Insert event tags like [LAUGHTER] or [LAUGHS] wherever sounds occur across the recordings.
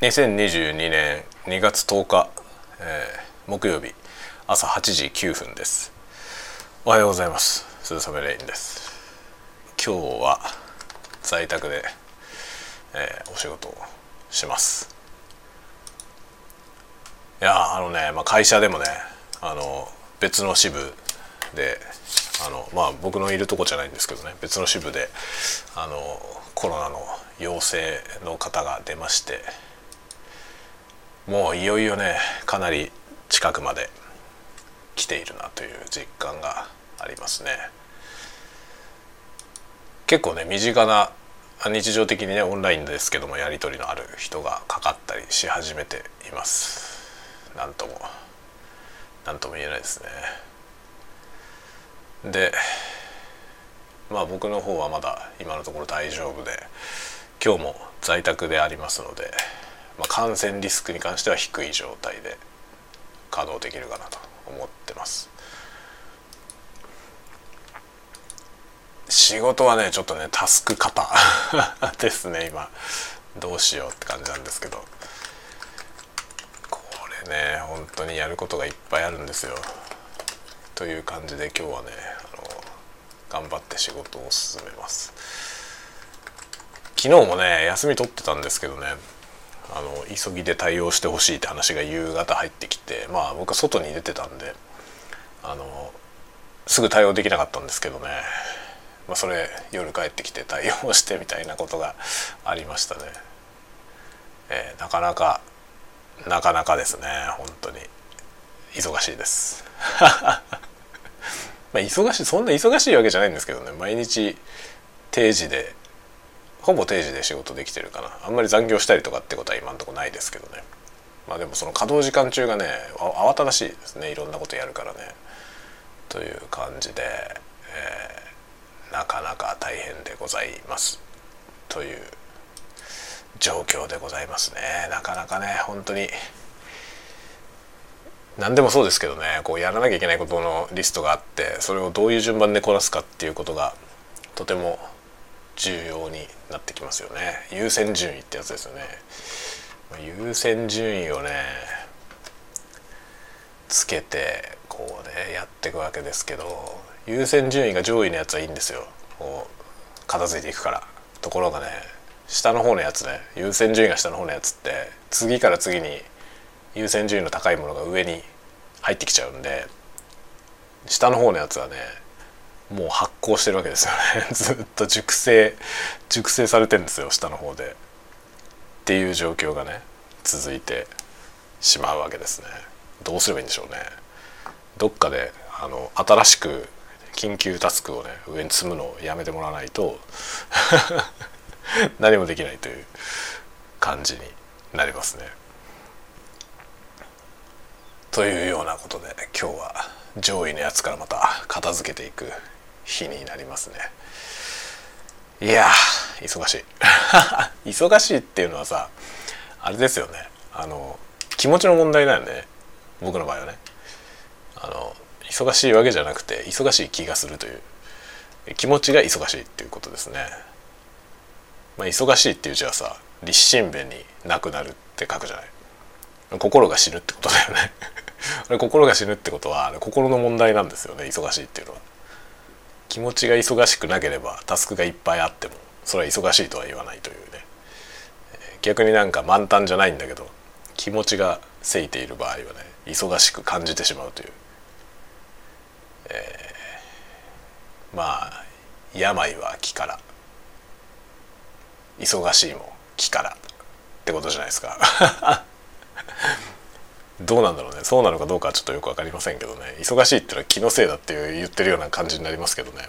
2022年2月10日、えー、木曜日朝8時9分です。おはようございます。鈴雨レインです。今日は在宅で、えー、お仕事をします。いやあのね、まあ、会社でもねあの別の支部であのまあ僕のいるとこじゃないんですけどね別の支部であのコロナの陽性の方が出ましてもういよいよねかなり近くまで来ているなという実感がありますね。結構ね身近な日常的にねオンラインですけどもやり取りのある人がかかったりし始めています。なんとも何とも言えないですね。でまあ僕の方はまだ今のところ大丈夫で今日も在宅でありますのでまあ、感染リスクに関しては低い状態で稼働できるかなと思ってます。仕事はねちょっとねタスク型 [LAUGHS] ですね今。どうしようって感じなんですけど。これね本当にやることがいっぱいあるんですよ。という感じで今日はねあの頑張って仕事を進めます。昨日もね休み取ってたんですけどね。急ぎで対応してほしいって話が夕方入ってきてまあ僕は外に出てたんであのすぐ対応できなかったんですけどね、まあ、それ夜帰ってきて対応してみたいなことがありましたね、えー、なかなかなかなかですね本当に。忙しいです。[LAUGHS] まあ忙しいそんな忙しいわけじゃないんですけどね。毎日定時でほぼ定時で仕事できてるかな。あんまり残業したりとかってことは今んとこないですけどね。まあでもその稼働時間中がね慌ただしいですね。いろんなことやるからね。という感じで、えー、なかなか大変でございます。という状況でございますね。なかなかね本当に何でもそうですけどね。こうやらなきゃいけないことのリストがあってそれをどういう順番でこなすかっていうことがとても重要になってきますよね。優先順位ってやつですよね。優先順位をねつけてこうねやっていくわけですけど優先順位が上位のやつはいいんですよ。こう片付いていくから。ところがね下の方のやつね優先順位が下の方のやつって次から次に優先順位の高いものが上に入ってきちゃうんで下の方のやつはねもう発酵してるわけですよね。[LAUGHS] ずっと熟成熟成されてるんですよ下の方で。っていう状況がね続いてしまうわけですね。どうすればいいんでしょうね。どっかであの新しく緊急タスクをね上に積むのをやめてもらわないと [LAUGHS] 何もできないという感じになりますね。というようなことで今日は上位のやつからまた片付けていく日になりますね。いや忙しい。[LAUGHS] 忙しいっていうのはさあれですよね。あの気持ちの問題だよね。僕の場合はね。あの忙しいわけじゃなくて忙しい気がするという。気持ちが忙しいっていうことですね。まあ、忙しいっていう字はさ立身弁になくなるって書くじゃない。心が死ぬってことだよね。[LAUGHS] 心が死ぬってことは心の問題なんですよね。忙しいっていうのは。気持ちが忙しくなければタスクがいっぱいあってもそれは忙しいとは言わないというね。逆になんか満タンじゃないんだけど気持ちがせいている場合はね忙しく感じてしまうという、えー、まあ病は気から忙しいも気からってことじゃないですか。どうなんだろうね。そうなのかどうかはちょっとよく分かりませんけどね。忙しいってのは気のせいだっていう言ってるような感じになりますけどね。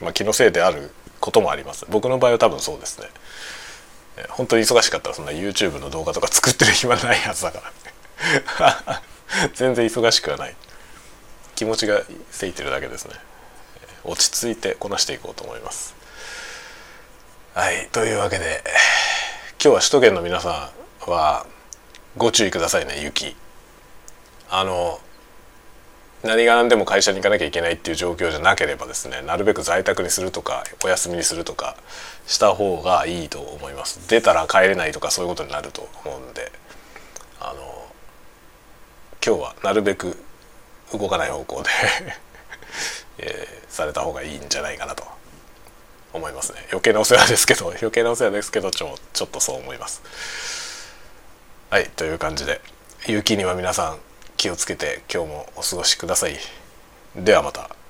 まあ気のせいであることもあります。僕の場合は多分そうですね。本当に忙しかったらそんな YouTube の動画とか作ってる暇ないはずだから。[LAUGHS] 全然忙しくはない。気持ちがせいてるだけですね。落ち着いてこなしていこうと思います。はい。というわけで今日は首都圏の皆さんはご注意くださいね雪。あの何が何でも会社に行かなきゃいけないっていう状況じゃなければですねなるべく在宅にするとかお休みにするとかした方がいいと思います。出たら帰れないとかそういうことになると思うんであの今日はなるべく動かない方向で [LAUGHS] えー、された方がいいんじゃないかなと。思いますね。余計なお世話ですけど [LAUGHS] 余計なお世話ですけどちょちょっとそう思います。はいという感じで雪には皆さん気をつけて今日もお過ごしください。ではまた。